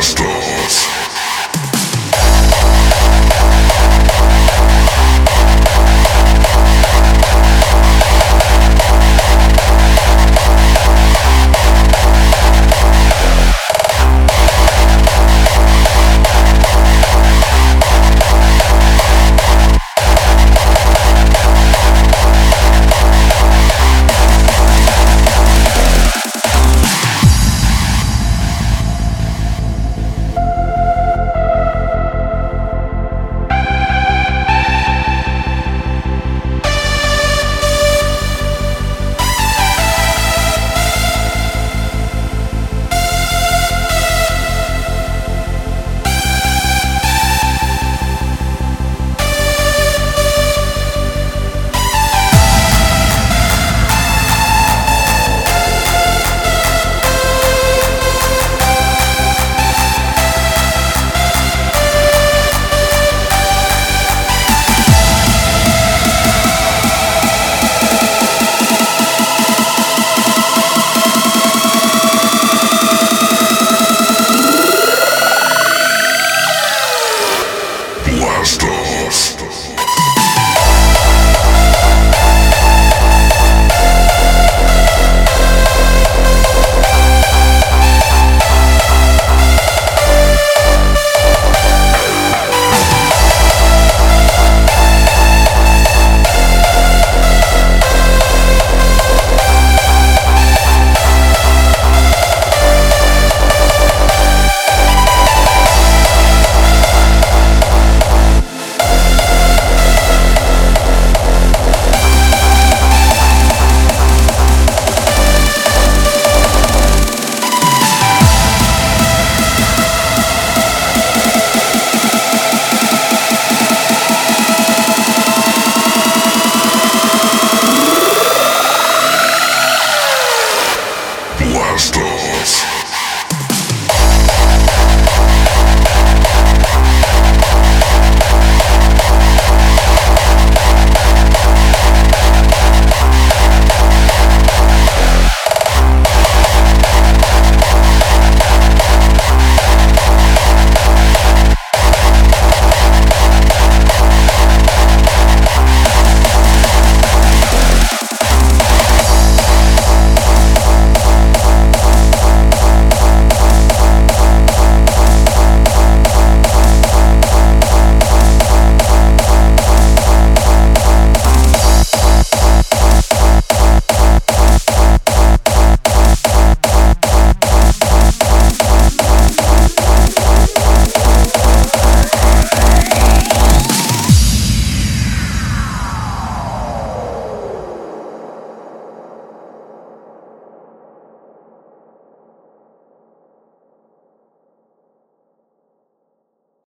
Stars.